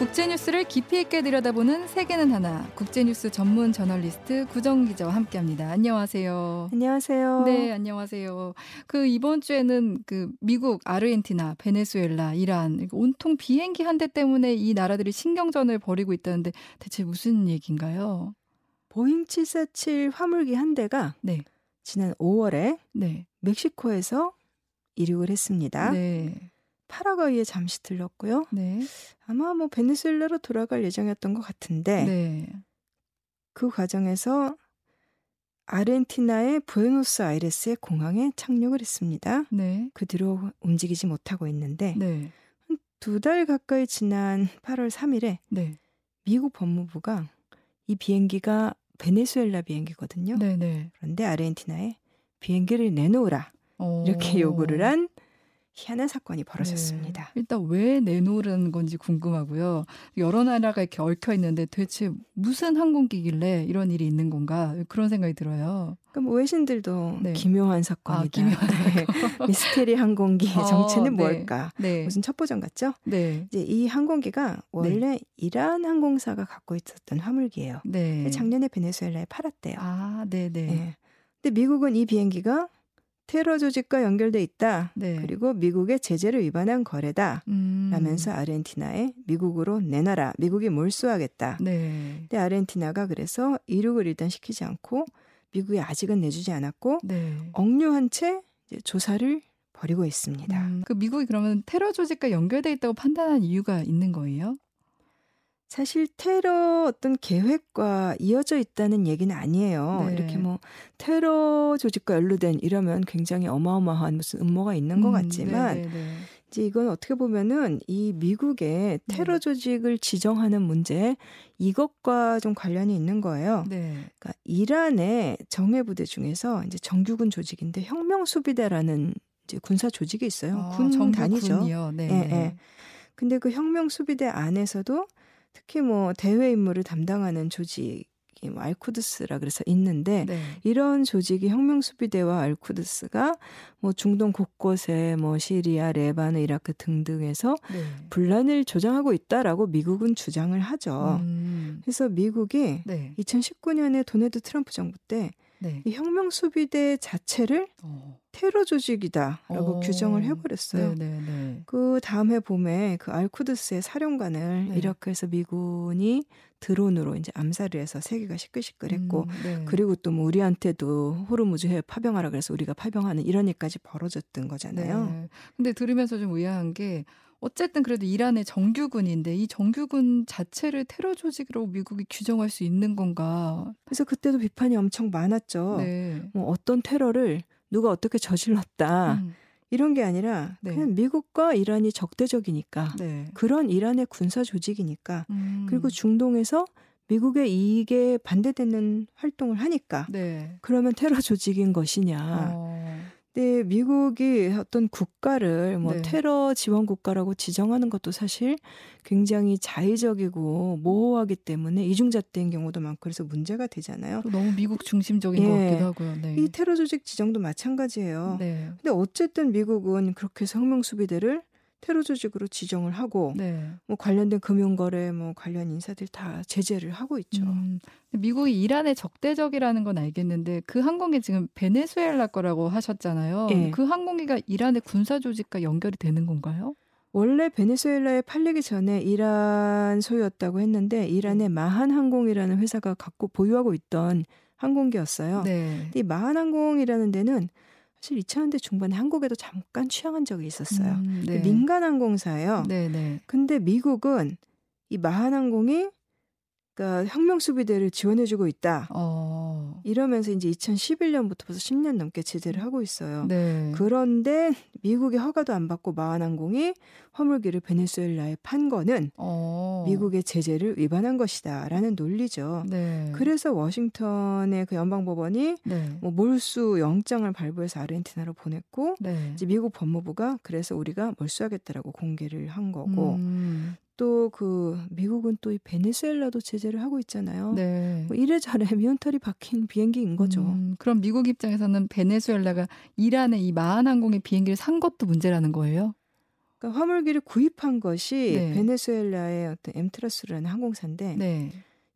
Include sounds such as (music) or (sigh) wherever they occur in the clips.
국제뉴스를 깊이 있게 들여다보는 세계는 하나 국제뉴스 전문 저널리스트 구정은 기자와 함께합니다. 안녕하세요. 안녕하세요. 네, 안녕하세요. 그 이번 주에는 그 미국, 아르헨티나, 베네수엘라, 이란 온통 비행기 한 대 때문에 이 나라들이 신경전을 벌이고 있다는데 대체 무슨 얘기인가요? 보잉 747 화물기 한 대가 네. 지난 5월에 네. 멕시코에서 이륙을 했습니다. 네. 파라과이에 잠시 들렀고요. 네. 아마 뭐 베네수엘라로 돌아갈 예정이었던 것 같은데 네. 그 과정에서 아르헨티나의 부에노스아이레스의 공항에 착륙을 했습니다. 네. 그 뒤로 움직이지 못하고 있는데 네. 두달 가까이 지난 8월 3일에 미국 법무부가 이 비행기가 베네수엘라 비행기거든요. 네네. 그런데 아르헨티나에 비행기를 내놓으라 오. 이렇게 요구를 한 희한한 사건이 벌어졌습니다. 네. 일단 왜 내놓으라는 건지 궁금하고요. 여러 나라가 이렇게 얽혀 있는데 대체 무슨 항공기길래 이런 일이 있는 건가 그런 생각이 들어요. 그럼 외신들도 네. 기묘한 사건이다. 아, 기묘한 네. 미스테리 항공기 (laughs) 어, 정체는 네. 뭘까? 네. 무슨 첩보전 같죠? 네. 이제 이 항공기가 원래 네. 이란 항공사가 갖고 있었던 화물기예요. 네. 작년에 베네수엘라에 팔았대요. 아, 네, 네. 근데 미국은 이 비행기가 테러 조직과 연결돼 있다. 네. 그리고 미국의 제재를 위반한 거래다. 음. 라면서 아르헨티나에 미국으로 내놔라. 미국이 몰수하겠다. 네. 근데 아르헨티나가 그래서 이륙을 일단 시키지 않고 미국이 아직은 내주지 않았고 네. 억류한 채 조사를 벌이고 있습니다. 음, 그 미국이 그러면 테러 조직과 연결돼 있다고 판단한 이유가 있는 거예요? 사실 테러 어떤 계획과 이어져 있다는 얘기는 아니에요. 네. 이렇게 뭐 테러 조직과 연루된 이러면 굉장히 어마어마한 무슨 음모가 있는 것 음, 같지만 네, 네, 네. 이제 이건 어떻게 보면은 이 미국의 네. 테러 조직을 지정하는 문제 이것과 좀 관련이 있는 거예요. 네. 그러니까 이란의 정예 부대 중에서 이제 정규군 조직인데 혁명 수비대라는 이제 군사 조직이 있어요. 아, 군 단위죠. 네. 예, 예. 근데 그 혁명 수비대 안에서도 특히 뭐 대외 임무를 담당하는 조직이 뭐 알쿠드스라 그래서 있는데 네. 이런 조직이 혁명 수비대와 알쿠드스가 뭐 중동 곳곳에 뭐 시리아, 레바노, 이라크 등등에서 네. 분란을 조장하고 있다라고 미국은 주장을 하죠. 음. 그래서 미국이 네. 2019년에 도네드 트럼프 정부 때 네. 이 혁명 수비대 자체를 어. 테러 조직이다라고 어. 규정을 해버렸어요. 네네네. 네, 네. 그 다음에 봄에 그 알쿠드스의 사령관을 네. 이라크에서 미군이 드론으로 이제 암살을 해서 세계가 시끌시끌했고 음, 네. 그리고 또 뭐 우리한테도 호르무즈해 파병하라 그래서 우리가 파병하는 이런 일까지 벌어졌던 거잖아요. 네. 근데 들으면서 좀 의아한 게 어쨌든 그래도 이란의 정규군인데 이 정규군 자체를 테러 조직으로 미국이 규정할 수 있는 건가? 그래서 그때도 비판이 엄청 많았죠. 네. 뭐 어떤 테러를 누가 어떻게 저질렀다. 음. 이런 게 아니라 네. 그냥 미국과 이란이 적대적이니까 네. 그런 이란의 군사 조직이니까 음. 그리고 중동에서 미국의 이익에 반대되는 활동을 하니까 네. 그러면 테러 조직인 것이냐. 어. 네, 미국이 어떤 국가를 뭐 네. 테러 지원 국가라고 지정하는 것도 사실 굉장히 자의적이고 모호하기 때문에 이중잣대인 경우도 많고 그래서 문제가 되잖아요. 너무 미국 중심적인 예. 것 같기도 하고요. 네. 이 테러 조직 지정도 마찬가지예요. 네. 근데 어쨌든 미국은 그렇게 성명 수비대를 테러 조직으로 지정을 하고 네. 뭐 관련된 금융거래 뭐 관련 인사들 다 제재를 하고 있죠. 음, 미국이 이란에 적대적이라는 건 알겠는데 그 항공기 지금 베네수엘라 거라고 하셨잖아요. 네. 그 항공기가 이란의 군사 조직과 연결이 되는 건가요? 원래 베네수엘라에 팔리기 전에 이란 소유였다고 했는데 이란의 네. 마한 항공이라는 회사가 갖고 보유하고 있던 항공기였어요. 네. 이 마한 항공이라는 데는 사실 2000년대 중반에 한국에도 잠깐 취항한 적이 있었어요. 음, 네. 민간 항공사예요. 네, 네. 근데 미국은 이 마한항공이 그러니까 혁명 수비대를 지원해주고 있다. 어. 이러면서 이제 2011년부터 벌써 10년 넘게 제재를 하고 있어요. 네. 그런데 미국의 허가도 안 받고 마한항공이 화물기를 베네수엘라에 판 거는 어. 미국의 제재를 위반한 것이다라는 논리죠. 네. 그래서 워싱턴의 그 연방법원이 네. 뭐 몰수 영장을 발부해서 아르헨티나로 보냈고 네. 이제 미국 법무부가 그래서 우리가 몰수하겠다라고 공개를 한 거고 음. 또 그 미국은 또 이 베네수엘라도 제재를 하고 있잖아요. 네. 뭐 이래저래 미운털이 박힌 비행기인 거죠. 음, 그럼 미국 입장에서는 베네수엘라가 이란의 이 마한 항공의 비행기를 산 것도 문제라는 거예요? 그러니까 화물기를 구입한 것이 네. 베네수엘라의 어떤 엠트라수르라는 항공사인데 네.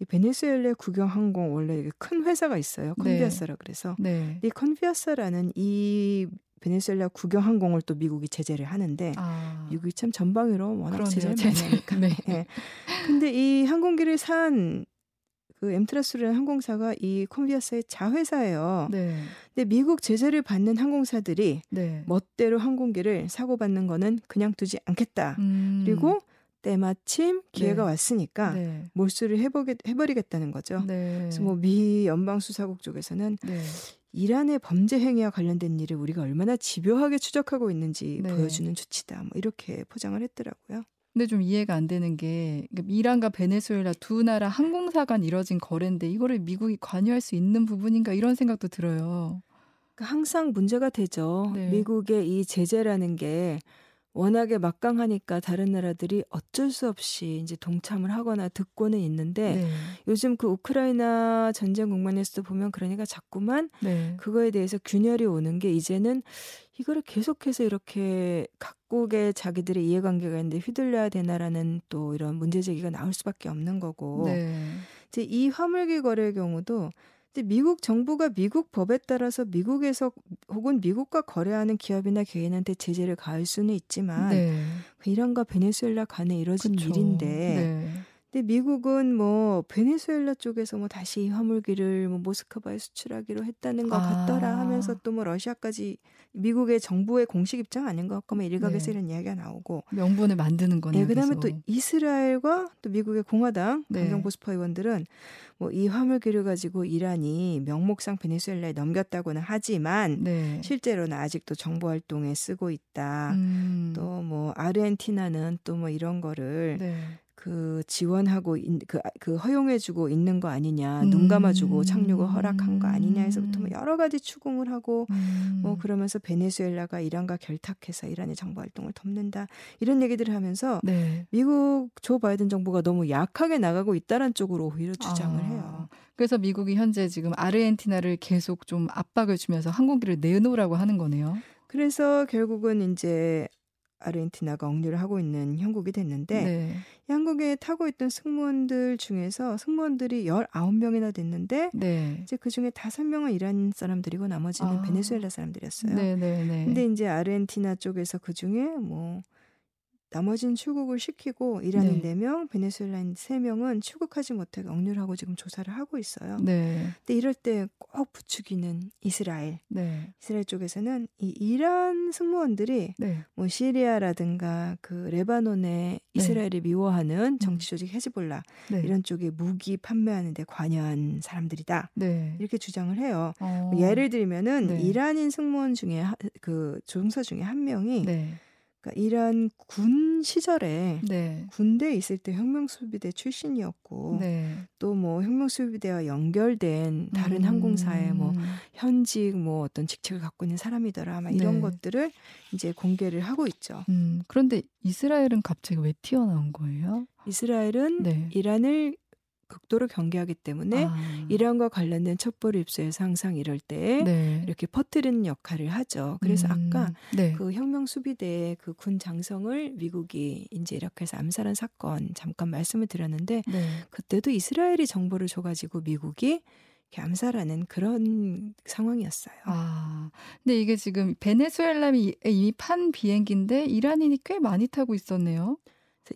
이 베네수엘라 국영 항공 원래 큰 회사가 있어요. 네. 컨비아사라 그래서 네. 이 컨비아사라는 이 베네수엘라 국영 항공을 또 미국이 제재를 하는데 아. 미국이 참 전방위로 워낙 제재를 많이 하니까. 네. 네. 근데 이 항공기를 산그 엠트라스라는 항공사가 이 컨비아사의 자회사예요. 네. 근데 미국 제재를 받는 항공사들이 네. 멋대로 항공기를 사고 받는 거는 그냥 두지 않겠다. 음. 그리고 때마침 기회가 네. 왔으니까 네. 몰수를 해보게, 해버리겠다는 거죠. 네. 그래서 뭐 미 연방 수사국 쪽에서는 네. 이란의 범죄 행위와 관련된 일을 우리가 얼마나 집요하게 추적하고 있는지 네. 보여주는 조치다. 뭐 이렇게 포장을 했더라고요. 근데 좀 이해가 안 되는 게 그러니까 이란과 베네수엘라 두 나라 항공사 간 이뤄진 거래인데 이거를 미국이 관여할 수 있는 부분인가 이런 생각도 들어요. 그러니까 항상 문제가 되죠. 네. 미국의 이 제재라는 게 워낙에 막강하니까 다른 나라들이 어쩔 수 없이 이제 동참을 하거나 듣고는 있는데 네. 요즘 그 우크라이나 전쟁 국면에서도 보면 그러니까 자꾸만 네. 그거에 대해서 균열이 오는 게 이제는 이거를 계속해서 이렇게 각국의 자기들의 이해관계가 있는데 휘둘려야 되나라는 또 이런 문제 제기가 나올 수밖에 없는 거고 네. 이제 이 화물기 거래의 경우도 이제 미국 정부가 미국 법에 따라서 미국에서 혹은 미국과 거래하는 기업이나 개인한테 제재를 가할 수는 있지만 네. 이란과 베네수엘라 간에 이뤄진 그쵸. 일인데 네. 근데 미국은 뭐 베네수엘라 쪽에서 뭐 다시 화물기를 뭐 모스크바에 수출하기로 했다는 것 아. 같더라 하면서 또 뭐 러시아까지 미국의 정부의 공식 입장 아닌 것 같고 뭐 일각에서 네. 이런 이야기가 나오고 명분을 만드는 거네요. 네, 그다음에 또 이스라엘과 또 미국의 공화당 네. 강경 보수파 의원들은 뭐 이 화물기를 가지고 이란이 명목상 베네수엘라에 넘겼다고는 하지만 네. 실제로는 아직도 정보 활동에 쓰고 있다. 음. 또뭐 아르헨티나는 또 뭐 이런 거를 네. 그 지원하고 그, 그 허용해주고 있는 거 아니냐, 음. 눈 감아주고 착륙을 허락한 거 아니냐 해서부터 뭐 여러 가지 추궁을 하고 음. 뭐 그러면서 베네수엘라가 이란과 결탁해서 이란의 정보 활동을 덮는다 이런 얘기들을 하면서 네. 미국 조 바이든 정부가 너무 약하게 나가고 있다는 쪽으로 오히려 주장을 아. 해요. 그래서 미국이 현재 지금 아르헨티나를 계속 좀 압박을 주면서 항공기를 내놓으라고 하는 거네요. 그래서 결국은 이제 아르헨티나가 억류를 하고 있는 형국이 됐는데 네. 이 한국에 타고 있던 승무원들 중에서 승무원들이 19명이나 됐는데 네. 이제 그중에 5명은 이란 사람들이고 나머지는 아. 베네수엘라 사람들이었어요. 네, 네, 네. 근데 이제 아르헨티나 쪽에서 그중에 뭐 나머지는 출국을 시키고 이란인 네. 4명, 베네수엘라인 3명은 출국하지 못하게 억류를 하고 지금 조사를 하고 있어요. 네. 근데 이럴 때 꼭 부추기는 이스라엘. 네. 이스라엘 쪽에서는 이 이란 승무원들이 네. 뭐 시리아라든가 그 레바논에 네. 이스라엘을 미워하는 음. 정치 조직 헤즈볼라 네. 이런 쪽에 무기 판매하는 데 관여한 사람들이다. 네. 이렇게 주장을 해요. 어. 예를 들면은 이란인 승무원 중에 그 조종사 중에 한 명이 그러니까 이란 군 시절에 네. 군대에 있을 때 혁명수비대 출신이었고 네. 또뭐 혁명수비대와 연결된 다른 음. 항공사의 뭐 현직 뭐 어떤 직책을 갖고 있는 사람이더라 막 이런 네. 것들을 이제 공개를 하고 있죠. 음, 그런데 이스라엘은 갑자기 왜 튀어나온 거예요? 이스라엘은 네. 이란을 극도로 경계하기 때문에 아. 이란과 관련된 첩보를 입수해서 항상 이럴 때 네. 이렇게 퍼뜨리는 역할을 하죠. 그래서 음. 아까 네. 그 혁명 수비대 그군 장성을 미국이 이제 이렇게 해서 암살한 사건 잠깐 말씀을 드렸는데 네. 그때도 이스라엘이 정보를 줘가지고 미국이 이렇게 암살하는 그런 상황이었어요. 아, 근데 이게 지금 베네수엘라이 이미 판 비행기인데 이란인이 꽤 많이 타고 있었네요.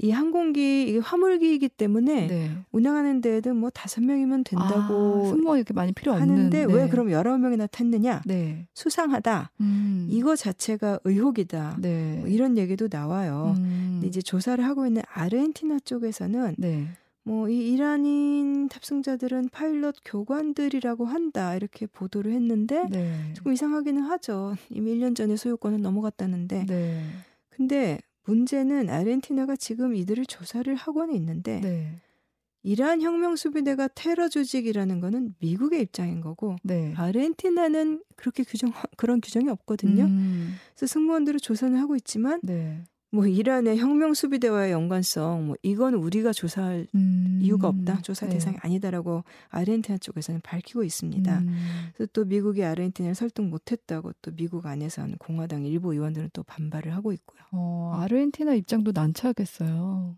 이 항공기 이게 화물기이기 때문에 네. 운항하는 데에는 뭐 다섯 명이면 된다고 아, 승무원 이렇게 많이 필요 하는데 없는, 네. 왜 그럼 여러 명이나 탔느냐? 네. 수상하다. 음. 이거 자체가 의혹이다. 네. 뭐 이런 얘기도 나와요. 음. 근데 이제 조사를 하고 있는 아르헨티나 쪽에서는 네. 뭐이 이란인 탑승자들은 파일럿 교관들이라고 한다 이렇게 보도를 했는데 네. 조금 이상하기는 하죠. 이미 1년 전에 소유권은 넘어갔다는데. 네. 근데 문제는 아르헨티나가 지금 이들을 조사를 하고는 있는데 네. 이란 혁명 수비대가 테러 조직이라는 거는 미국의 입장인 거고 네. 아르헨티나는 그렇게 규정 그런 규정이 없거든요. 음. 그래서 승무원들을 조사는 하고 있지만 네. 뭐 이란의 혁명 수비대와의 연관성 뭐 이건 우리가 조사할 음, 이유가 없다. 조사 네. 대상이 아니다라고 아르헨티나 쪽에서는 밝히고 있습니다. 음. 그래서 또 미국이 아르헨티나를 설득 못했다고 또 미국 안에서는 공화당 일부 의원들은 또 반발을 하고 있고요. 어, 아르헨티나 입장도 난처하겠어요.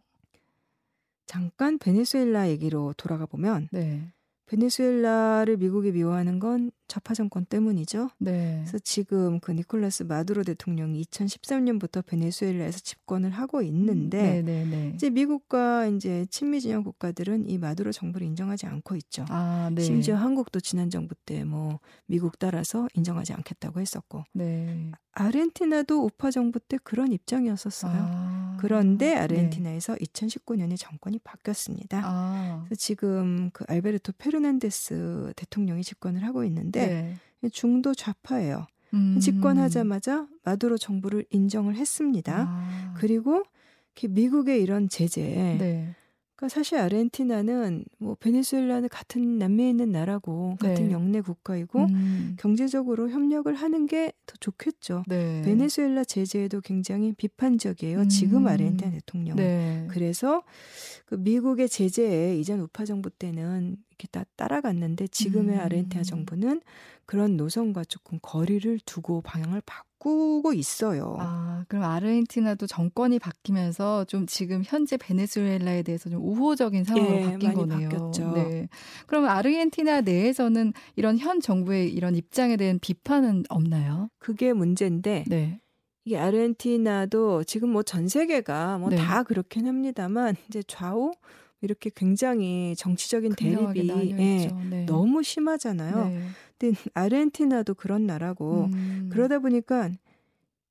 잠깐 베네수엘라 얘기로 돌아가 보면 네. 베네수엘라를 미국이 미워하는 건 좌파 정권 때문이죠. 네. 그래서 지금 그 니콜라스 마두로 대통령이 2013년부터 베네수엘라에서 집권을 하고 있는데 네, 네, 네. 이제 미국과 이제 친미 진영 국가들은 이 마두로 정부를 인정하지 않고 있죠. 아, 네. 심지어 한국도 지난 정부 때 뭐 미국 따라서 인정하지 않겠다고 했었고. 네. 아르헨티나도 우파 정부 때 그런 입장이었었어요. 아, 그런데 아르헨티나에서 2019년에 정권이 바뀌었습니다. 아. 그래서 지금 그 알베르토 페르난데스 대통령이 집권을 하고 있는데 네. 중도 좌파예요. 음. 집권하자마자 마두로 정부를 인정을 했습니다. 아. 그리고 미국의 이런 제재. 네. 그러니까 사실 아르헨티나는 뭐 베네수엘라는 같은 남미에 있는 나라고 같은 네. 영내 국가이고 음. 경제적으로 협력을 하는 게 더 좋겠죠. 네. 베네수엘라 제재에도 굉장히 비판적이에요. 음. 지금 아르헨티나 대통령. 네. 그래서 그 미국의 제재에 이전 우파 정부 때는 이렇게 다 따라갔는데 지금의 음. 아르헨티나 정부는 그런 노선과 조금 거리를 두고 방향을 바꾸고 있어요. 아, 그럼 아르헨티나도 정권이 바뀌면서 좀 지금 현재 베네수엘라에 대해서 좀 우호적인 상황으로 예, 바뀐 거네요. 바뀌었죠. 네. 그럼 아르헨티나 내에서는 이런 현 정부의 이런 입장에 대한 비판은 없나요? 그게 문제인데 네. 이게 아르헨티나도 지금 뭐 전 세계가 뭐다 네. 그렇긴 합니다만 이제 좌우 이렇게 굉장히 정치적인 대립이 예, 네. 너무 심하잖아요. 네. 근데 아르헨티나도 그런 나라고 음. 그러다 보니까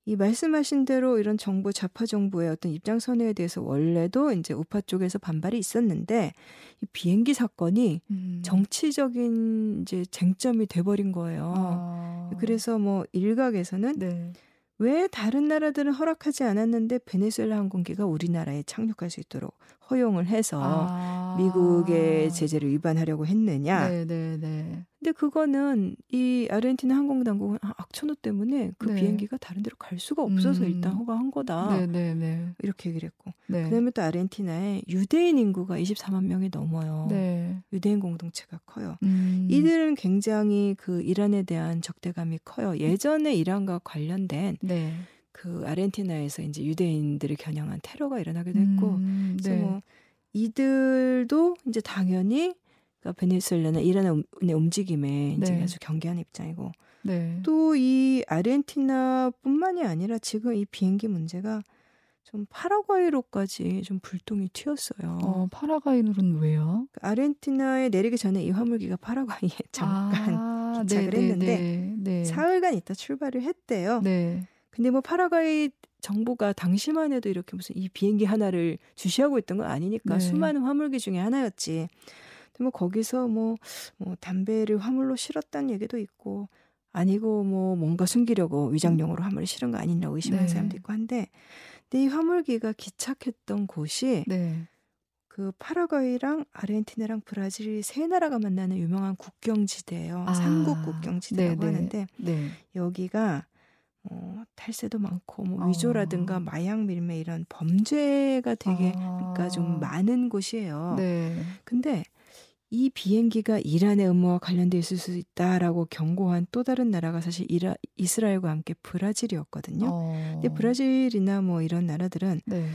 이 말씀하신 대로 이런 정부 좌파 정부의 어떤 입장 선회에 대해서 원래도 이제 우파 쪽에서 반발이 있었는데 이 비행기 사건이 음. 정치적인 이제 쟁점이 돼버린 거예요. 아. 그래서 뭐 일각에서는 네. 왜 다른 나라들은 허락하지 않았는데 베네수엘라 항공기가 우리나라에 착륙할 수 있도록 허용을 해서 아. 미국의 제재를 위반하려고 했느냐. 네네네. 네, 네. 근데 그거는 이 아르헨티나 항공 당국은 아, 악천후 때문에 그 네. 비행기가 다른 데로 갈 수가 없어서 음. 일단 허가한 거다. 네네네. 네, 이렇게 얘기를 했고. 네. 그다음에 또 아르헨티나에 유대인 인구가 24만 명이 넘어요. 네. 유대인 공동체가 커요. 음. 이들은 굉장히 그 이란에 대한 적대감이 커요. 예전에 이란과 관련된 네. 그 아르헨티나에서 이제 유대인들을 겨냥한 테러가 일어나기도 했고 음, 네. 그래서 뭐 이들도 이제 당연히 그러니까 베네수엘라나 이란의 움직임에 이제 네. 아주 경계한 입장이고 네. 또이 아르헨티나뿐만이 아니라 지금 이 비행기 문제가 좀 파라과이로까지 좀 불똥이 튀었어요. 어, 파라과이로는 왜요? 그 아르헨티나에 내리기 전에 이 화물기가 파라과이에 (laughs) 잠깐 아, 도착을 네, 네 했는데 네, 네, 사흘간 있다 출발을 했대요. 네. 근데 뭐 파라과이 정부가 당시만 해도 이렇게 무슨 이 비행기 하나를 주시하고 있던 건 아니니까 네. 수많은 화물기 중에 하나였지. 근데 뭐 거기서 뭐, 뭐 담배를 화물로 실었다는 얘기도 있고 아니고 뭐 뭔가 숨기려고 위장용으로 화물을 실은 거 아니냐고 의심하는 네. 사람도 있고 한데 근데 이 화물기가 기착했던 곳이 네. 그 파라과이랑 아르헨티나랑 브라질 세 나라가 만나는 유명한 국경지대예요. 아. 삼국 국경지대라고 네네. 하는데 네. 여기가 어, 탈세도 많고 뭐 위조라든가 어. 마약 밀매 이런 범죄가 되게 아. 그러니까 좀 많은 곳이에요. 네. 근데 이 비행기가 이란의 음모와 관련돼 있을 수 있다라고 경고한 또 다른 나라가 사실 이라, 이스라엘과 함께 브라질이었거든요. 어. 근데 브라질이나 뭐 이런 나라들은 네.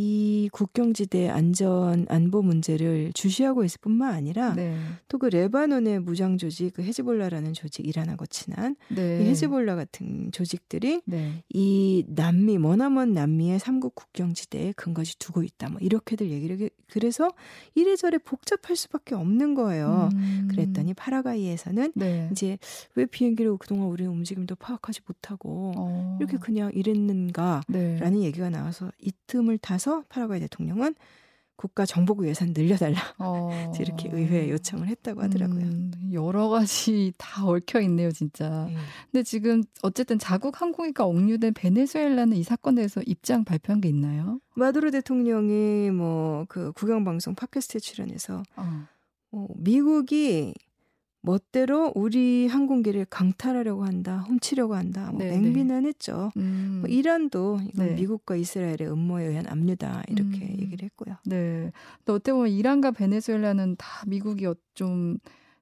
이 국경지대 안전 안보 문제를 주시하고 있을 뿐만 아니라 네. 또그 레바논의 무장 조직 그 헤즈볼라라는 조직 이란하고 친한 네. 이 헤즈볼라 같은 조직들이 네. 이 남미 머나먼 남미의 삼국 국경지대에 근거지 두고 있다 뭐 이렇게들 얘기를 그래서 이래저래 복잡할 수밖에 없는 거예요. 음. 그랬더니 파라과이에서는 네. 이제 왜 비행기를 그동안 우리는 움직임도 파악하지 못하고 어. 이렇게 그냥 이랬는가라는 네. 얘기가 나와서 이 틈을 타서 그래서 파라과이 대통령은 국가 정보국 예산 늘려달라 어. (laughs) 이렇게 의회에 요청을 했다고 하더라고요. 음, 여러 가지 (laughs) 다 얽혀 있네요, 진짜. 네. 근데 지금 어쨌든 자국 항공기가 억류된 베네수엘라는 이 사건에 대해서 입장 발표한 게 있나요? 마두로 대통령이 뭐 그 국영 방송 팟캐스트에 출연해서 어. 어, 미국이 멋대로 우리 항공기를 강탈하려고 한다, 훔치려고 한다, 뭐 네, 맹비난했죠. 네. 음. 뭐 이란도 이건 네. 미국과 이스라엘의 음모에 의한 압류다 이렇게 음. 얘기를 했고요. 네. 또 어떻게 보면 이란과 베네수엘라는 다 미국이 좀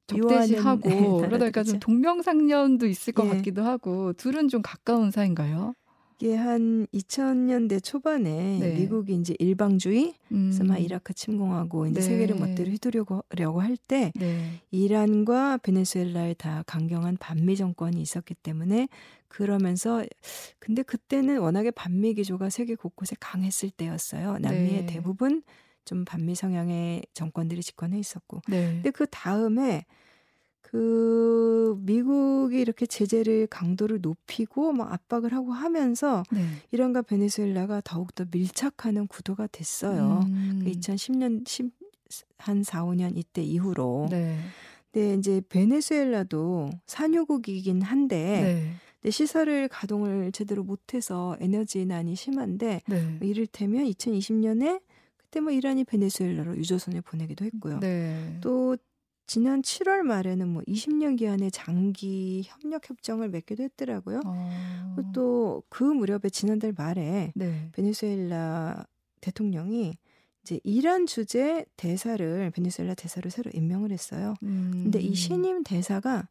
적대시하고 (laughs) 네, 그러다가 좀 동명상련도 있을 것 예. 같기도 하고 둘은 좀 가까운 사이인가요? 이게 한 2000년대 초반에 네. 미국이 이제 일방주의, 음. 그래서 막 이라크 침공하고 이제 네. 세계를 멋대로 휘두르려고 할때 네. 이란과 베네수엘라에 다 강경한 반미 정권이 있었기 때문에 그러면서 근데 그때는 워낙에 반미 기조가 세계 곳곳에 강했을 때였어요. 남미의 네. 대부분 좀 반미 성향의 정권들이 집권해 있었고. 네. 근데 그 다음에 그 미국이 이렇게 제재를 강도를 높이고 막 압박을 하고 하면서 네. 이란과 베네수엘라가 더욱더 밀착하는 구도가 됐어요. 음. 그 2010년 10, 한 4, 5년 이때 이후로. 네. 근데 이제 베네수엘라도 산유국이긴 한데 네. 근데 시설을 가동을 제대로 못해서 에너지난이 심한데 네. 뭐 이를테면 2020년에 그때 뭐 이란이 베네수엘라로 유조선을 보내기도 했고요. 네. 또 지난 7월 말에는 뭐 20년 기한의 장기 협력 협정을 맺기도 했더라고요. 어. 또그 무렵에 지난달 말에 네. 베네수엘라 대통령이 이제 이란 주재 대사를 베네수엘라 대사를 새로 임명을 했어요. 음. 근데 이 신임 대사가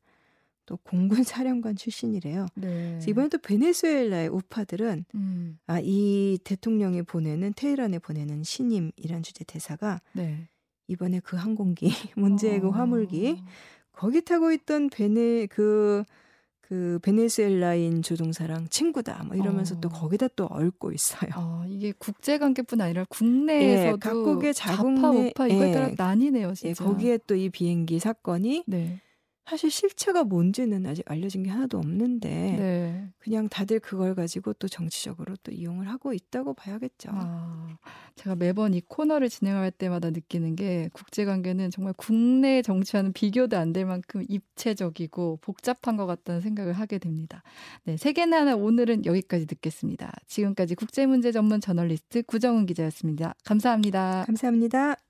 또 공군 (laughs) 사령관 출신이래요. 네. 이번에 또 베네수엘라의 우파들은 음. 아이 대통령이 보내는 테헤란에 보내는 신임 이란 주재 대사가 네. 이번에 그 항공기 (laughs) 문제의 그 화물기 어. 거기 타고 있던 베네 그그 그 베네수엘라인 조종사랑 친구다 뭐 이러면서 어. 또 거기다 또 얽고 있어요. 어, 이게 국제 관계뿐 아니라 국내에서도 예, 각국의 자국내 우파 이거에 따라 예, 나뉘네요, 진짜. 예, 거기에 또 이 비행기 사건이 네. 사실 실체가 뭔지는 아직 알려진 게 하나도 없는데 네. 그냥 다들 그걸 가지고 또 정치적으로 또 이용을 하고 있다고 봐야겠죠. 아, 제가 매번 이 코너를 진행할 때마다 느끼는 게 국제 관계는 정말 국내 정치와는 비교도 안 될 만큼 입체적이고 복잡한 것 같다는 생각을 하게 됩니다. 네, 세계나 하나 오늘은 여기까지 듣겠습니다. 지금까지 국제문제 전문 저널리스트 구정은 기자였습니다. 감사합니다. 감사합니다.